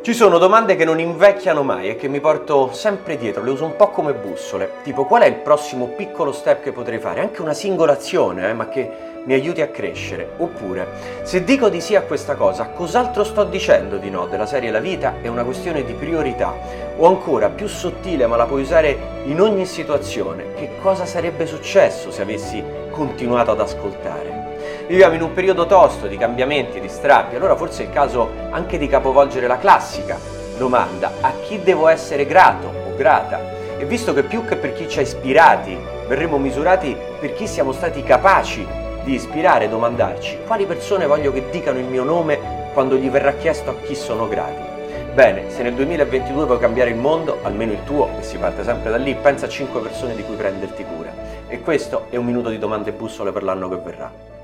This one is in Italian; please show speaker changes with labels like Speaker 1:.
Speaker 1: Ci sono domande che non invecchiano mai e che mi porto sempre dietro, le uso un po' come bussole, tipo qual è il prossimo piccolo step che potrei fare, anche una singola azione, eh, ma che mi aiuti a crescere. Oppure, se dico di sì a questa cosa, cos'altro sto dicendo di no? Della serie la vita è una questione di priorità. O ancora, più sottile, ma la puoi usare in ogni situazione, che cosa sarebbe successo se avessi continuato ad ascoltare? Viviamo in un periodo tosto di cambiamenti, di strappi, allora forse è il caso anche di capovolgere la classica domanda a chi devo essere grato o grata? E visto che più che per chi ci ha ispirati, verremo misurati per chi siamo stati capaci di ispirare e domandarci quali persone voglio che dicano il mio nome quando gli verrà chiesto a chi sono grati. Bene, se nel 2022 vuoi cambiare il mondo, almeno il tuo, e si parte sempre da lì, pensa a 5 persone di cui prenderti cura. E questo è un minuto di domande bussole per l'anno che verrà.